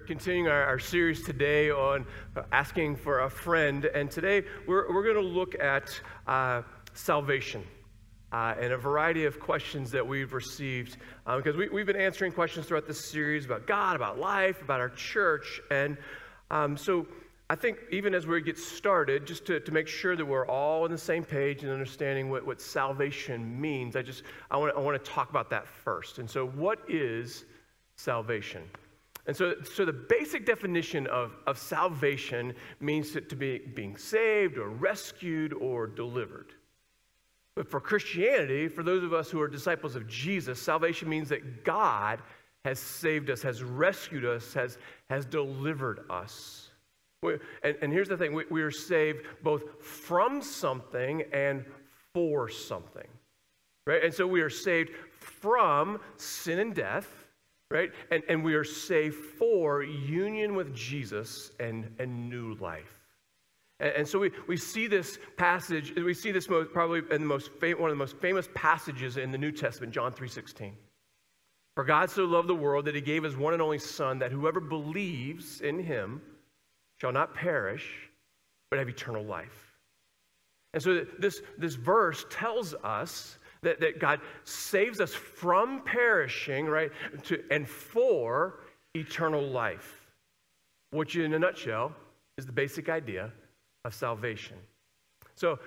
Continuing our, our, series today on asking for a friend, and today we're, we're going to look at uh, salvation uh, and a variety of questions that we've received um, because we, have been answering questions throughout this series about God, about life, about our church, and um, so I think even as we get started, just to, to make sure that we're all on the same page and understanding what, what salvation means, I just I want I want to talk about that first. And so, what is salvation? And so, so the basic definition of, of salvation means to, be being saved or rescued or delivered. But for Christianity, for those of us who are disciples of Jesus, salvation means that God has saved us, has rescued us, has, has delivered us. We, and, and, here's the thing we, we are saved both from something and for something. Right? And so we are saved from sin and death right? And, and we are saved for union with Jesus and, and new life. And, and so we, we see this passage, we see this most, probably in the most fam- one of the most famous passages in the New Testament, John 3.16. For God so loved the world that he gave his one and only Son, that whoever believes in him shall not perish, but have eternal life. And so this, this verse tells us that, that God saves us from perishing, right, to, and for eternal life, which in a nutshell is the basic idea of salvation. So,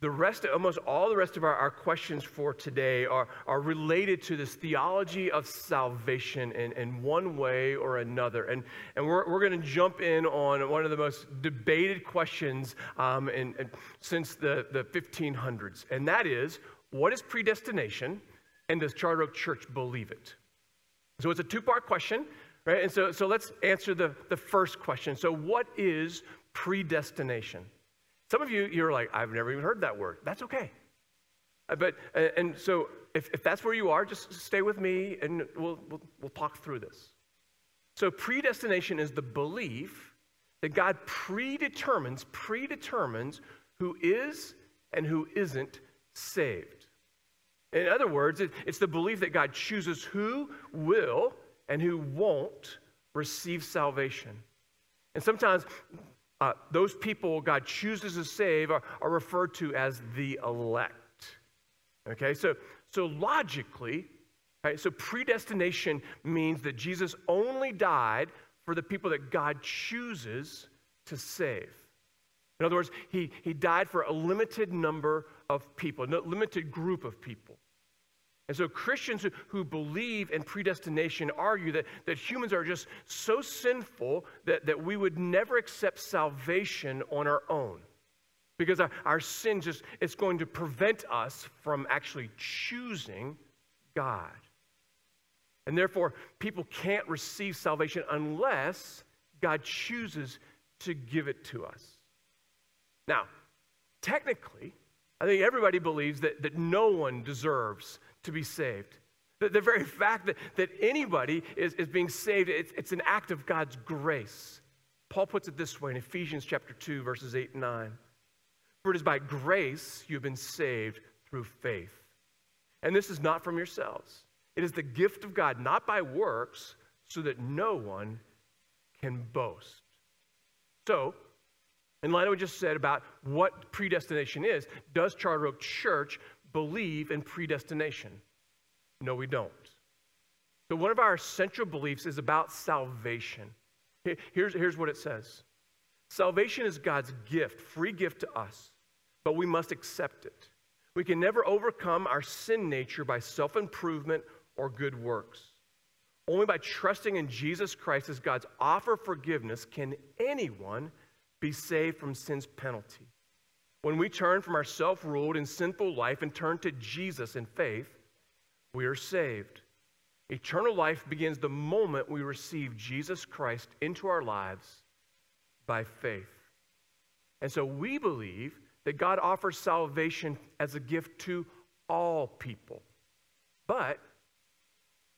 the rest, almost all the rest of our, our questions for today are, are related to this theology of salvation in, in one way or another. And, and we're, we're going to jump in on one of the most debated questions um, in, in, since the, the 1500s, and that is what is predestination, and does Charter Oak Church believe it? So it's a two part question, right? And so, so let's answer the, the first question. So, what is predestination? Some of you, you're like, I've never even heard that word. That's okay. Uh, but, and so if, if that's where you are, just stay with me and we'll, we'll, we'll talk through this. So, predestination is the belief that God predetermines, predetermines who is and who isn't saved. In other words, it's the belief that God chooses who will and who won't receive salvation. And sometimes uh, those people God chooses to save are, are referred to as the elect. Okay, so, so logically, right, so predestination means that Jesus only died for the people that God chooses to save. In other words, he, he died for a limited number of people, a limited group of people. And so Christians who, who believe in predestination argue that, that humans are just so sinful that, that we would never accept salvation on our own. Because our, our sin just it's going to prevent us from actually choosing God. And therefore, people can't receive salvation unless God chooses to give it to us. Now, technically, I think everybody believes that, that no one deserves to be saved. The, the very fact that, that anybody is, is being saved, it's, it's an act of God's grace. Paul puts it this way in Ephesians chapter 2, verses 8 and 9. For it is by grace you have been saved through faith. And this is not from yourselves. It is the gift of God, not by works, so that no one can boast. So, in light of what we just said about what predestination is, does Charter Oak Church believe in predestination? No, we don't. So, one of our central beliefs is about salvation. Here's, here's what it says Salvation is God's gift, free gift to us, but we must accept it. We can never overcome our sin nature by self improvement or good works. Only by trusting in Jesus Christ as God's offer of forgiveness can anyone be saved from sin's penalty. When we turn from our self ruled and sinful life and turn to Jesus in faith, we are saved. Eternal life begins the moment we receive Jesus Christ into our lives by faith. And so we believe that God offers salvation as a gift to all people. But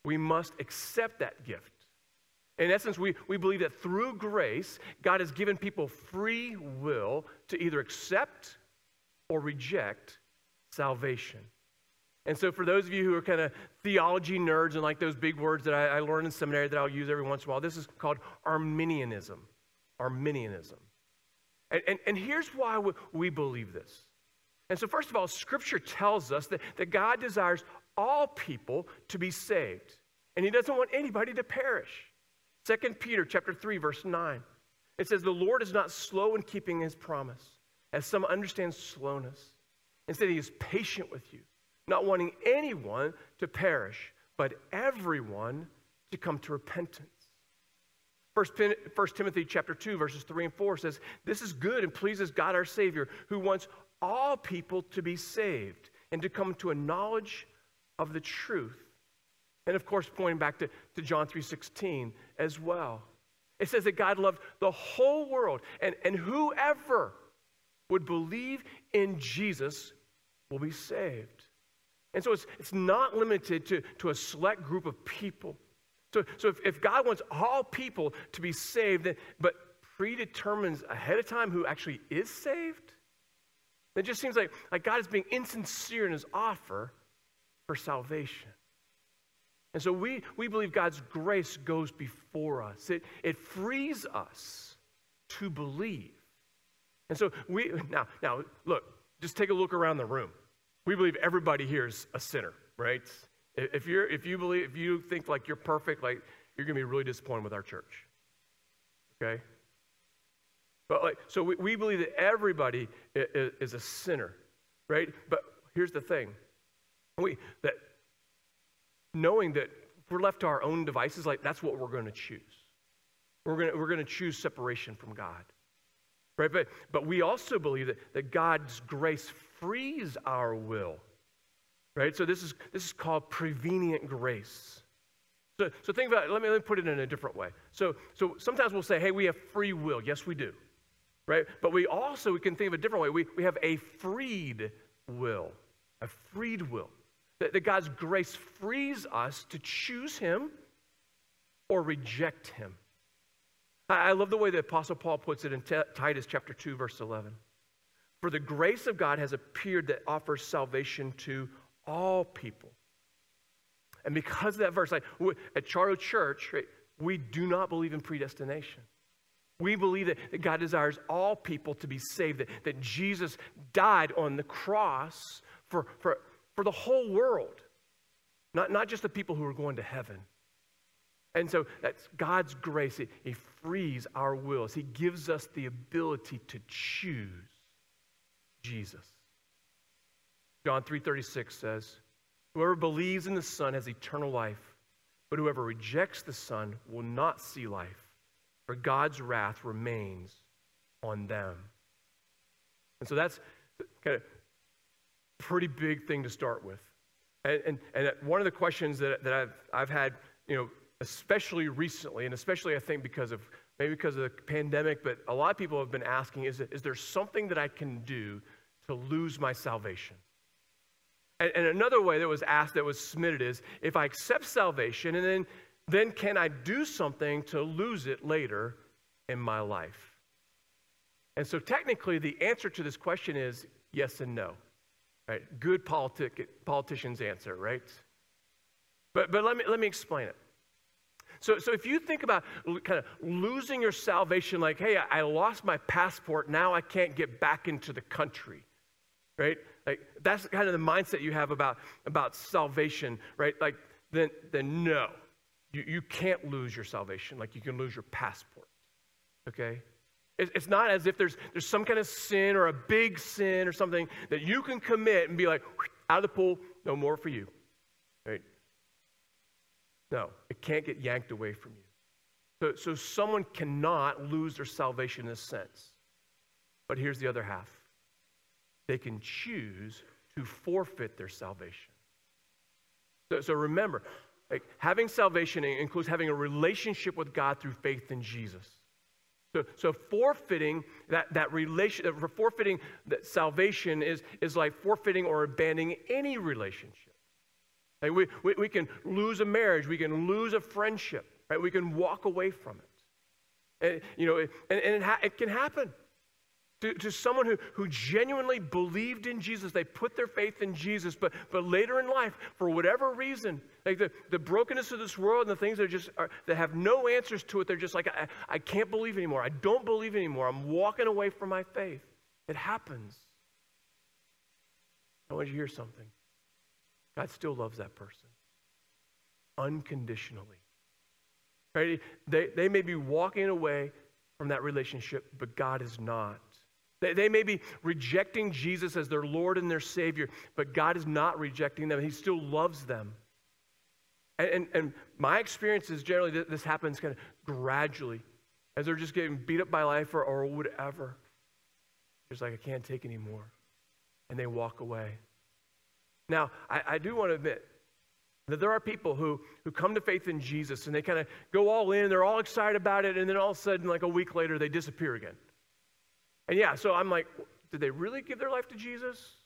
we must accept that gift. In essence, we, we believe that through grace, God has given people free will to either accept or reject salvation. And so, for those of you who are kind of theology nerds and like those big words that I, I learned in seminary that I'll use every once in a while, this is called Arminianism. Arminianism. And, and, and here's why we, we believe this. And so, first of all, Scripture tells us that, that God desires all people to be saved, and He doesn't want anybody to perish. 2 Peter chapter 3, verse 9. It says, The Lord is not slow in keeping his promise, as some understand slowness. Instead, he is patient with you, not wanting anyone to perish, but everyone to come to repentance. First, First Timothy chapter 2, verses 3 and 4 says, This is good and pleases God our Savior, who wants all people to be saved and to come to a knowledge of the truth. And of course, pointing back to, to John 3:16 as well. It says that God loved the whole world, and, and whoever would believe in Jesus will be saved. And so it's, it's not limited to, to a select group of people. So, so if, if God wants all people to be saved, but predetermines ahead of time who actually is saved, it just seems like, like God is being insincere in his offer for salvation. And so we, we believe God's grace goes before us. It, it frees us to believe. And so we now, now look, just take a look around the room. We believe everybody here is a sinner, right? If you're if you believe if you think like you're perfect, like you're gonna be really disappointed with our church. Okay? But like, so we, we believe that everybody is, is a sinner, right? But here's the thing. We that knowing that if we're left to our own devices, like that's what we're going to choose. We're going to, we're to choose separation from God. Right? But, but we also believe that, that God's grace frees our will. Right? So this is, this is called prevenient grace. So, so think about it. Let me, let me put it in a different way. So, so sometimes we'll say, hey, we have free will. Yes, we do. Right? But we also, we can think of a different way. We, we have a freed will. A freed will. That, that God's grace frees us to choose Him or reject Him. I, I love the way the Apostle Paul puts it in T- Titus chapter 2, verse 11. For the grace of God has appeared that offers salvation to all people. And because of that verse, like, at Charter Church, right, we do not believe in predestination. We believe that, that God desires all people to be saved, that, that Jesus died on the cross for, for for the whole world, not, not just the people who are going to heaven. And so that's God's grace. He, he frees our wills. He gives us the ability to choose Jesus. John 3:36 says, "Whoever believes in the Son has eternal life, but whoever rejects the Son will not see life, for God's wrath remains on them." And so that's kind of pretty big thing to start with. And, and, and one of the questions that, that I've, I've had, you know, especially recently, and especially I think because of maybe because of the pandemic, but a lot of people have been asking is, is there something that I can do to lose my salvation? And, and another way that was asked, that was submitted, is if I accept salvation, and then, then can I do something to lose it later in my life? And so technically, the answer to this question is yes and no. Right? Good politic, politicians answer, right? But, but let, me, let me explain it. So, so if you think about kind of losing your salvation, like, hey, I lost my passport, now I can't get back into the country, right? Like that's kind of the mindset you have about, about salvation, right? Like, then, then no, you, you can't lose your salvation like you can lose your passport, okay? It's not as if there's, there's some kind of sin or a big sin or something that you can commit and be like, out of the pool, no more for you. Right? No, it can't get yanked away from you. So, so someone cannot lose their salvation in a sense. But here's the other half they can choose to forfeit their salvation. So, so remember, like, having salvation includes having a relationship with God through faith in Jesus. So, so forfeiting that, that relation, uh, forfeiting that salvation is, is like forfeiting or abandoning any relationship. Like we, we, we can lose a marriage, we can lose a friendship, right? We can walk away from it. And, you know, and, and it, ha- it can happen. To, to someone who, who genuinely believed in Jesus. They put their faith in Jesus, but, but later in life, for whatever reason, like the, the brokenness of this world and the things that just are, that have no answers to it, they're just like, I, I can't believe anymore. I don't believe anymore. I'm walking away from my faith. It happens. I want you to hear something. God still loves that person unconditionally. Right? They, they may be walking away from that relationship, but God is not. They, may be rejecting Jesus as their Lord and their Savior, but God is not rejecting them. He still loves them. And, and, and my experience is generally that this happens kind of gradually as they're just getting beat up by life or, or whatever. Just like, I can't take anymore. And they walk away. Now, I, I do want to admit that there are people who, who come to faith in Jesus and they kind of go all in, they're all excited about it, and then all of a sudden, like a week later, they disappear again. And yeah, so I'm like, did they really give their life to Jesus?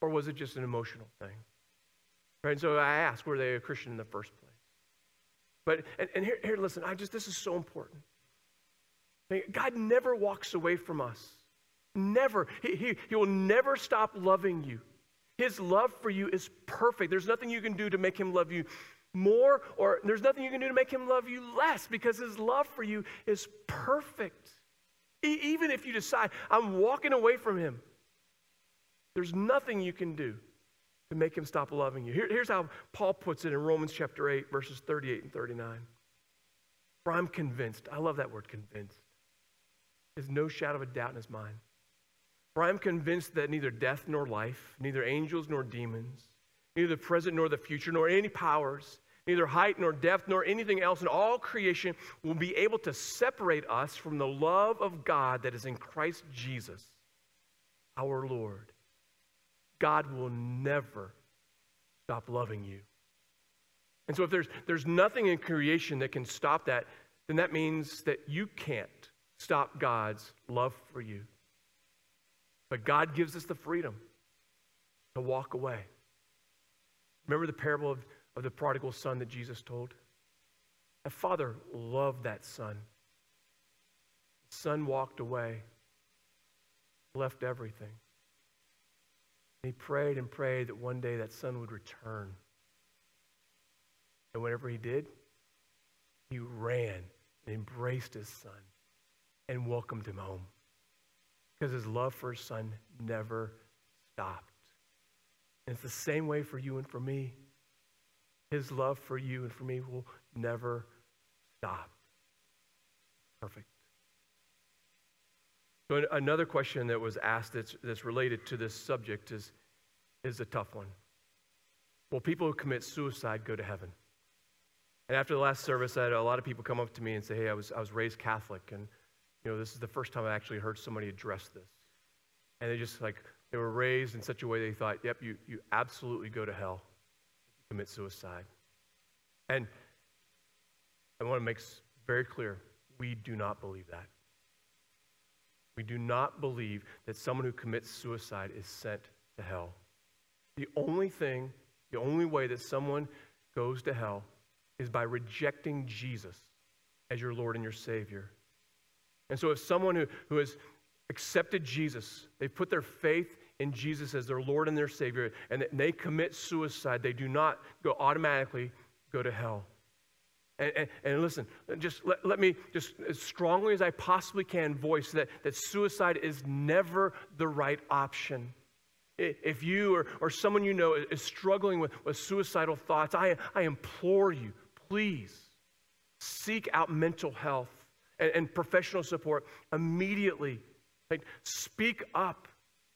Or was it just an emotional thing? Right? And so I asked, were they a Christian in the first place? But, and, and here, here, listen, I just, this is so important. God never walks away from us. Never. He, he, he will never stop loving you. His love for you is perfect. There's nothing you can do to make him love you more, or there's nothing you can do to make him love you less because his love for you is perfect. Even if you decide, I'm walking away from him, there's nothing you can do to make him stop loving you. Here, here's how Paul puts it in Romans chapter 8, verses 38 and 39. For I'm convinced, I love that word convinced. There's no shadow of a doubt in his mind. For I am convinced that neither death nor life, neither angels nor demons, neither the present nor the future, nor any powers, neither height nor depth nor anything else in all creation will be able to separate us from the love of God that is in Christ Jesus, our Lord. God will never stop loving you. And so, if there's, there's nothing in creation that can stop that, then that means that you can't stop God's love for you. But God gives us the freedom to walk away. Remember the parable of, of the prodigal son that Jesus told? A father loved that son. The son walked away, left everything. He prayed and prayed that one day that son would return. And whenever he did, he ran and embraced his son and welcomed him home because his love for his son never stopped. And it's the same way for you and for me. His love for you and for me will never stop. Perfect. So, another question that was asked that's, that's related to this subject is, is a tough one. Will people who commit suicide go to heaven? And after the last service, I had a lot of people come up to me and say, Hey, I was, I was raised Catholic, and you know, this is the first time I actually heard somebody address this. And they just like, they were raised in such a way they thought, yep, you, you absolutely go to hell commit suicide. And I want to make very clear we do not believe that. We do not believe that someone who commits suicide is sent to hell. The only thing, the only way that someone goes to hell is by rejecting Jesus as your Lord and your Savior. And so, if someone who, who has accepted Jesus, they put their faith in Jesus as their Lord and their Savior, and they commit suicide, they do not go automatically go to hell. And, and, and, listen, just let, let me just as strongly as I possibly can voice that, that suicide is never the right option. If you or, or someone you know is struggling with, with suicidal thoughts, I, I implore you, please seek out mental health and, and professional support immediately. Right? Speak up.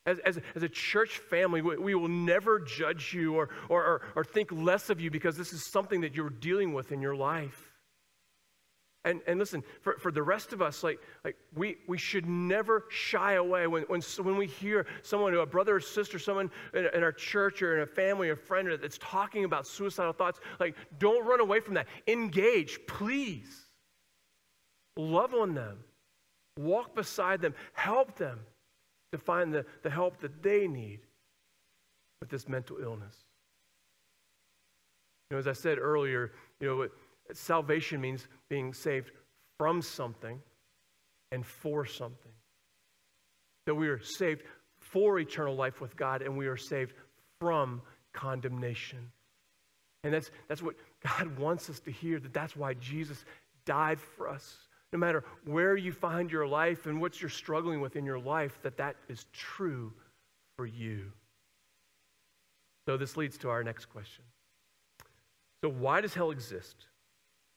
As, as, as, a church family, we, we, will never judge you or, or, or, or think less of you because this is something that you're dealing with in your life. And, and listen, for, for the rest of us, like, like we, we should never shy away when, when, when we hear someone, a brother or sister, someone in, in our church or in a family or friend that's talking about suicidal thoughts. Like, don't run away from that. Engage, please. Love on them, walk beside them, help them to find the, the help that they need with this mental illness. You know, as I said earlier, you know, salvation means being saved from something and for something. that we are saved for eternal life with God and we are saved from condemnation. And that's, that's what God wants us to hear, that that's why Jesus died for us. No matter where you find your life and what you're struggling with in your life, that that is true for you. So this leads to our next question. So why does hell exist?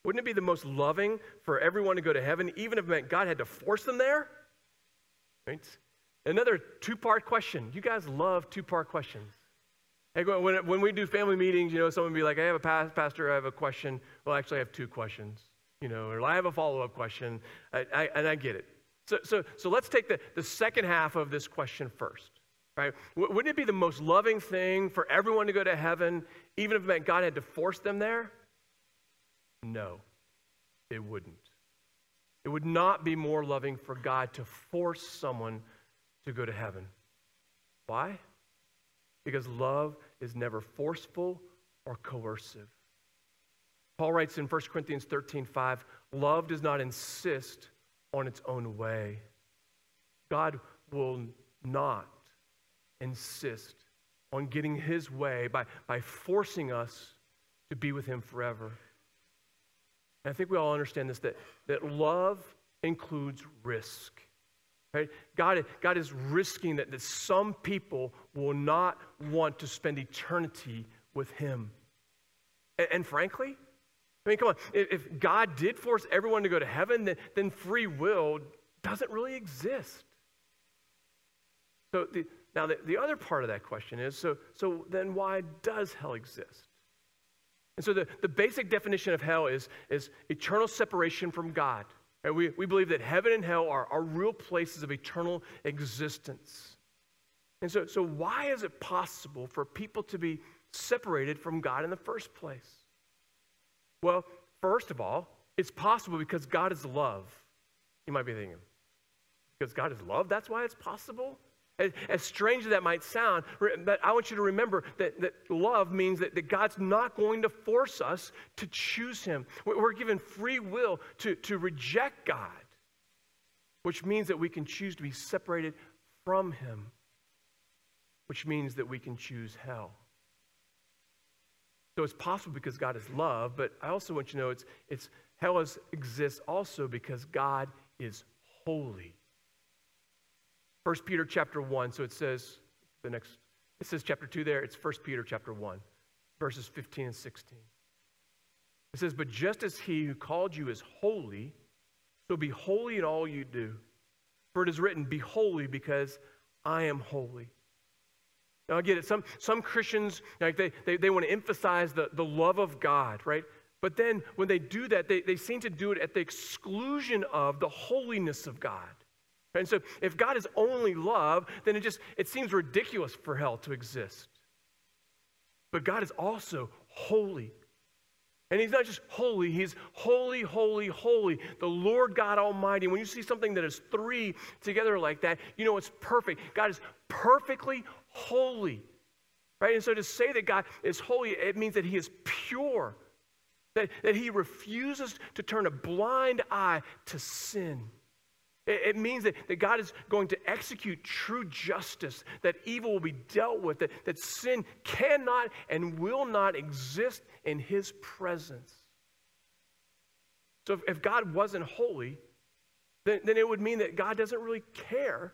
Wouldn't it be the most loving for everyone to go to heaven, even if it meant God had to force them there? Right? Another two part question. You guys love two part questions. Hey, when, when we do family meetings, you know, someone be like, I have a pastor, I have a question. Well, actually, I have two questions, you know, or I have a follow up question. I, I, and I get it. So, so, so let's take the, the second half of this question first, right? Wouldn't it be the most loving thing for everyone to go to heaven, even if it meant God had to force them there? No, it wouldn't. It would not be more loving for God to force someone to go to heaven. Why? Because love is never forceful or coercive. Paul writes in 1 Corinthians 13 5, love does not insist on its own way. God will not insist on getting his way by, by forcing us to be with him forever. And I think we all understand this that, that love includes risk. Right? God, God is risking that, that some people will not want to spend eternity with Him. And, and frankly, I mean, come on, if, God did force everyone to go to heaven, then, then free will doesn't really exist. So the, now, the, the other part of that question is so, so then why does hell exist? And so the, the basic definition of hell is, is eternal separation from God. And we, we believe that heaven and hell are, are real places of eternal existence. And so, so, why is it possible for people to be separated from God in the first place? Well, first of all, it's possible because God is love. You might be thinking, because God is love, that's why it's possible? As, strange as that might sound, but I want you to remember that, that love means that, that God's not going to force us to choose Him. We're given free will to, to reject God, which means that we can choose to be separated from Him, which means that we can choose hell. So it's possible because God is love, but I also want you to know it's, it's hell is, exists also because God is holy. 1 Peter chapter 1, so it says the next, it says chapter 2 there, it's 1 Peter chapter 1, verses 15 and 16. It says, But just as he who called you is holy, so be holy in all you do. For it is written, Be holy because I am holy. Now I get it. Some, some Christians, like they, they, they want to emphasize the, the love of God, right? But then when they do that, they, they seem to do it at the exclusion of the holiness of God. And so if God is only love, then it just it seems ridiculous for hell to exist. But God is also holy. And he's not just holy, he's holy, holy, holy, the Lord God Almighty. When you see something that is three together like that, you know it's perfect. God is perfectly holy. Right? And so to say that God is holy, it means that he is pure, that, that he refuses to turn a blind eye to sin. It, means that, that God is going to execute true justice, that evil will be dealt with, that, that sin cannot and will not exist in his presence. So if, if God wasn't holy, then, then it would mean that God doesn't really care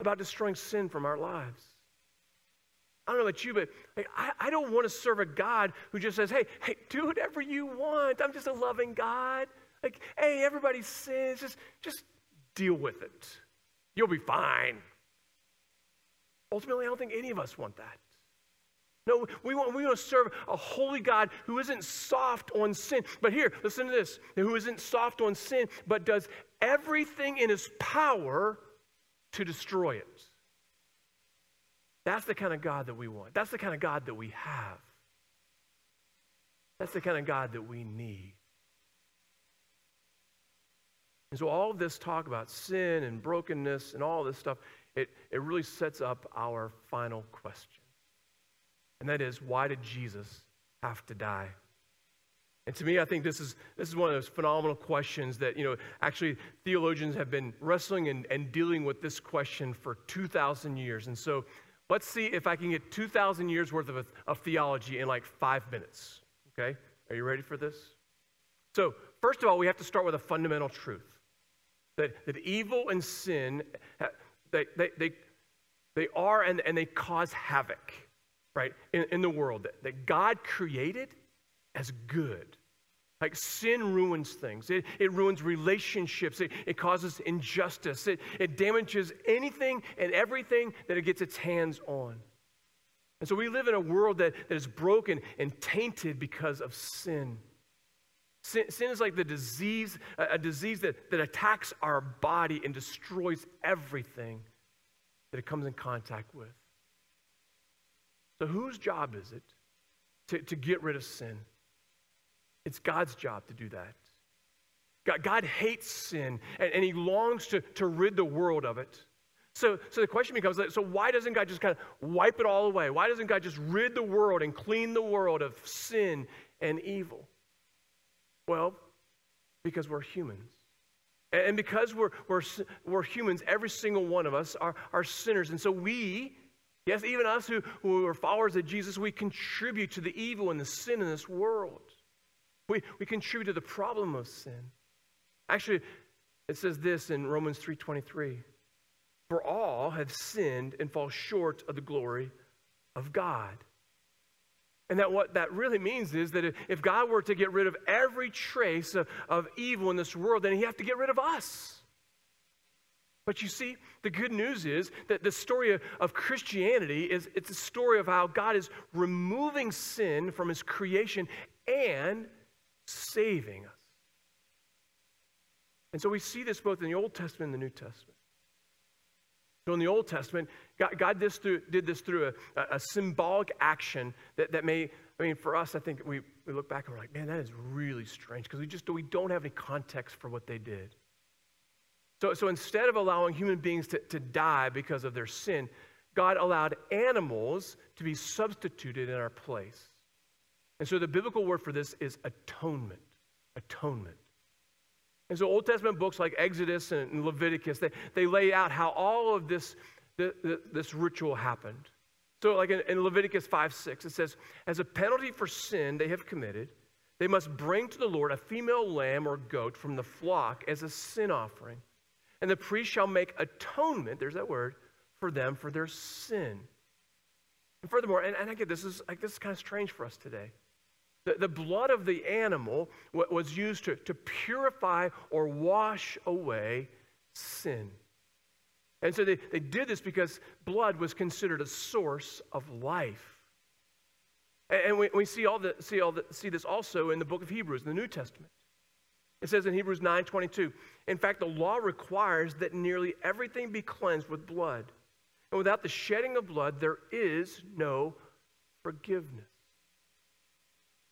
about destroying sin from our lives. I don't know about you, but like, I, I don't want to serve a God who just says, hey, hey, do whatever you want. I'm just a loving God. Like, hey, everybody sins. Just, just Deal with it. You'll be fine. Ultimately, I don't think any of us want that. No, we want, we want to serve a holy God who isn't soft on sin. But here, listen to this who isn't soft on sin, but does everything in his power to destroy it. That's the kind of God that we want. That's the kind of God that we have. That's the kind of God that we need. And so all of this talk about sin and brokenness and all this stuff, it, it really sets up our final question. And that is, why did Jesus have to die? And to me, I think this is, this is one of those phenomenal questions that, you know, actually theologians have been wrestling and, and dealing with this question for 2,000 years. And so let's see if I can get 2,000 years worth of, of theology in like five minutes. Okay? Are you ready for this? So, first of all, we have to start with a fundamental truth that, that evil and sin, they, they, they, they are and, and they cause havoc, right, in, in the world that, that God created as good. Like sin ruins things, it, it ruins relationships, it, it causes injustice, it, it damages anything and everything that it gets its hands on. And so we live in a world that, that is broken and tainted because of sin. Sin, sin is like the disease, a, a disease that, that attacks our body and destroys everything that it comes in contact with. So, whose job is it to, to get rid of sin? It's God's job to do that. God, God hates sin and, and He longs to, to rid the world of it. So, so the question becomes so why doesn't God just kind of wipe it all away? Why doesn't God just rid the world and clean the world of sin and evil? Well, because we're humans. And because we're, we're, we're humans, every single one of us are, are sinners. And so we, yes, even us who, who are followers of Jesus, we contribute to the evil and the sin in this world. We, we contribute to the problem of sin. Actually, it says this in Romans 3:23. For all have sinned and fall short of the glory of God. And that what that really means is that if God were to get rid of every trace of, of evil in this world, then he'd have to get rid of us. But you see, the good news is that the story of, of Christianity is it's a story of how God is removing sin from his creation and saving us. And so we see this both in the Old Testament and the New Testament. So in the Old Testament, God, God this through, did this through a, a, symbolic action that, that may, I mean, for us, I think we, we look back and we're like, man, that is really strange because we just we don't have any context for what they did. So, so instead of allowing human beings to, to die because of their sin, God allowed animals to be substituted in our place. And so the biblical word for this is atonement. Atonement. And so Old Testament books like Exodus and Leviticus, they, they lay out how all of this, the, the, this ritual happened. So, like in, in Leviticus 5 6, it says, As a penalty for sin they have committed, they must bring to the Lord a female lamb or goat from the flock as a sin offering. And the priest shall make atonement, there's that word, for them for their sin. And furthermore, and, and I get this is like this is kind of strange for us today. The, the blood of the animal was used to, to purify or wash away sin. And so they, they did this because blood was considered a source of life. And, we, we see, all the, see, all the, see this also in the book of Hebrews, in the New Testament. It says in Hebrews 9 22, in fact, the law requires that nearly everything be cleansed with blood. And without the shedding of blood, there is no forgiveness.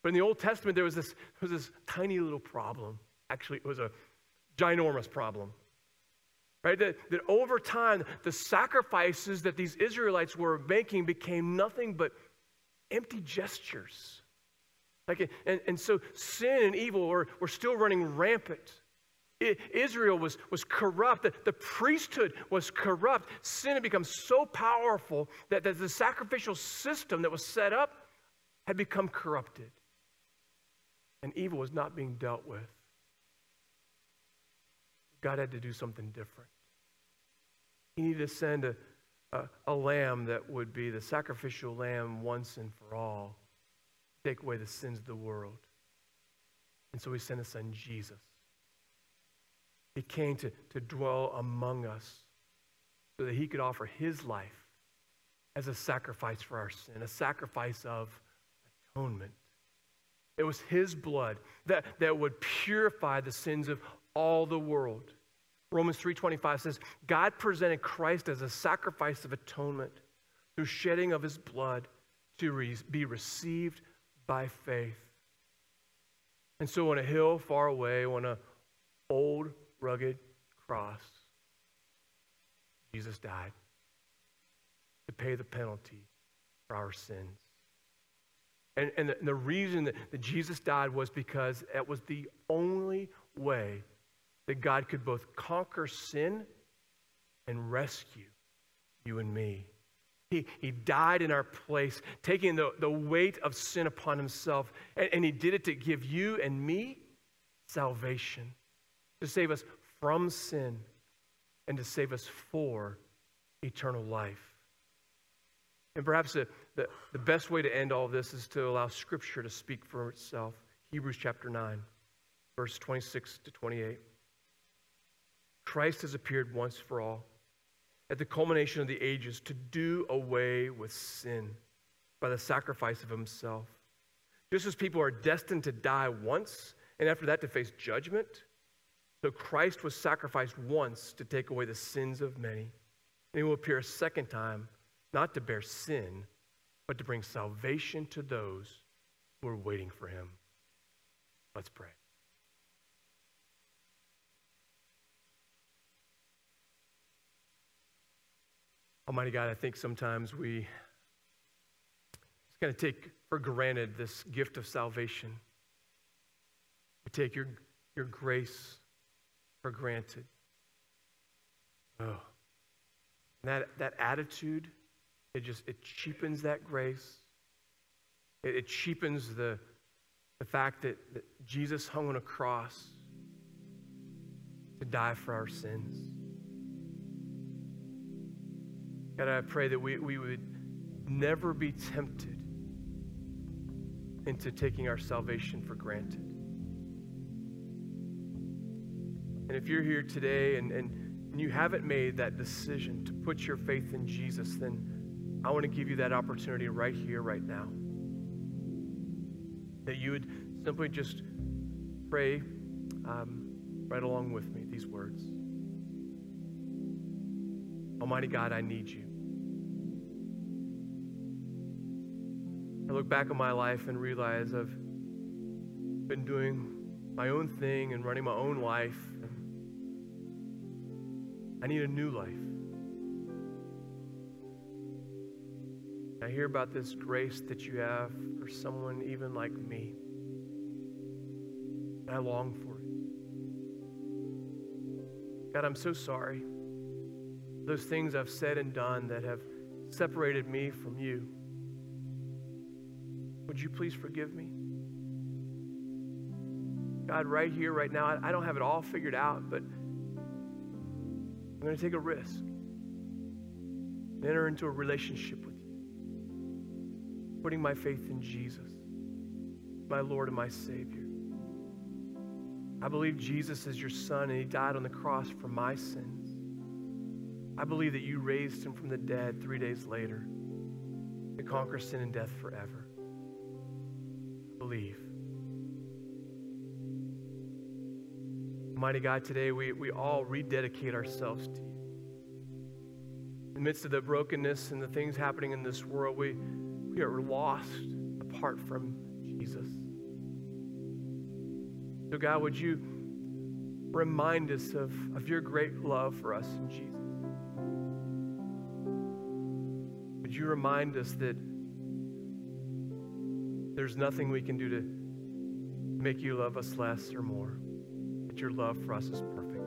But in the Old Testament, there was this, there was this tiny little problem. Actually, it was a ginormous problem. Right? That, that over time, the sacrifices that these Israelites were making became nothing but empty gestures. Like, and, and so sin and evil were, were still running rampant. Israel was, was corrupt. The, the, priesthood was corrupt. Sin had become so powerful that, that the sacrificial system that was set up had become corrupted and evil was not being dealt with. God had to do something different. He needed to send a, a, a lamb that would be the sacrificial lamb once and for all, take away the sins of the world. And so he sent his son Jesus. He came to, to dwell among us so that he could offer his life as a sacrifice for our sin, a sacrifice of atonement. It was his blood that, that would purify the sins of all the world. Romans 3:25 says, God presented Christ as a sacrifice of atonement through shedding of his blood to re- be received by faith. And so on a hill far away, on an old rugged cross, Jesus died to pay the penalty for our sins. And, and the, the reason that, that Jesus died was because it was the only way that God could both conquer sin and rescue you and me. He, he died in our place, taking the, the weight of sin upon himself. And, and he did it to give you and me salvation, to save us from sin, and to save us for eternal life. And perhaps the, the, the best way to end all of this is to allow Scripture to speak for itself. Hebrews chapter 9, verse 26 to 28. Christ has appeared once for all at the culmination of the ages to do away with sin by the sacrifice of himself. Just as people are destined to die once and after that to face judgment, so Christ was sacrificed once to take away the sins of many. And he will appear a second time, not to bear sin, but to bring salvation to those who are waiting for him. Let's pray. Almighty God, I think sometimes we just kind of take for granted this gift of salvation. We take your, your grace for granted. Oh. And that, that attitude, it just it cheapens that grace. It, it cheapens the, the fact that, that Jesus hung on a cross to die for our sins. God, I pray that we, we would never be tempted into taking our salvation for granted. And if you're here today and, and, and you haven't made that decision to put your faith in Jesus, then I want to give you that opportunity right here, right now. That you would simply just pray um, right along with me these words. Almighty God, I need you. I look back on my life and realize I've been doing my own thing and running my own life. I need a new life. I hear about this grace that you have for someone even like me. I long for it. God, I'm so sorry. Those things I've said and done that have separated me from you. Would you please forgive me? God, right here, right now, I don't have it all figured out, but I'm going to take a risk. and Enter into a relationship. Putting my faith in Jesus, my Lord and my Savior. I believe Jesus is your Son and He died on the cross for my sins. I believe that you raised Him from the dead three days later to conquer sin and death forever believe. Mighty God, today we, we all rededicate ourselves to you. In the midst of the brokenness and the things happening in this world, we, we are lost apart from Jesus. So, God, would you remind us of, of your great love for us in Jesus? Would you remind us that there's nothing we can do to make you love us less or more. That your love for us is perfect.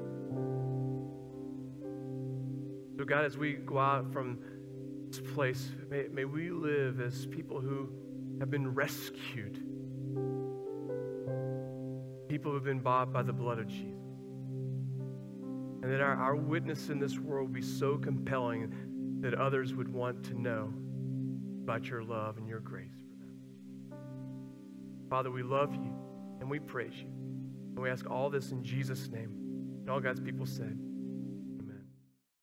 So, God, as we go out from this place, may, may we live as people who have been rescued, people who have been bought by the blood of Jesus. And that our, our witness in this world be so compelling that others would want to know about your love and your grace. for them. Father, we love you and we praise you. And we ask all this in Jesus' name. And all God's people said,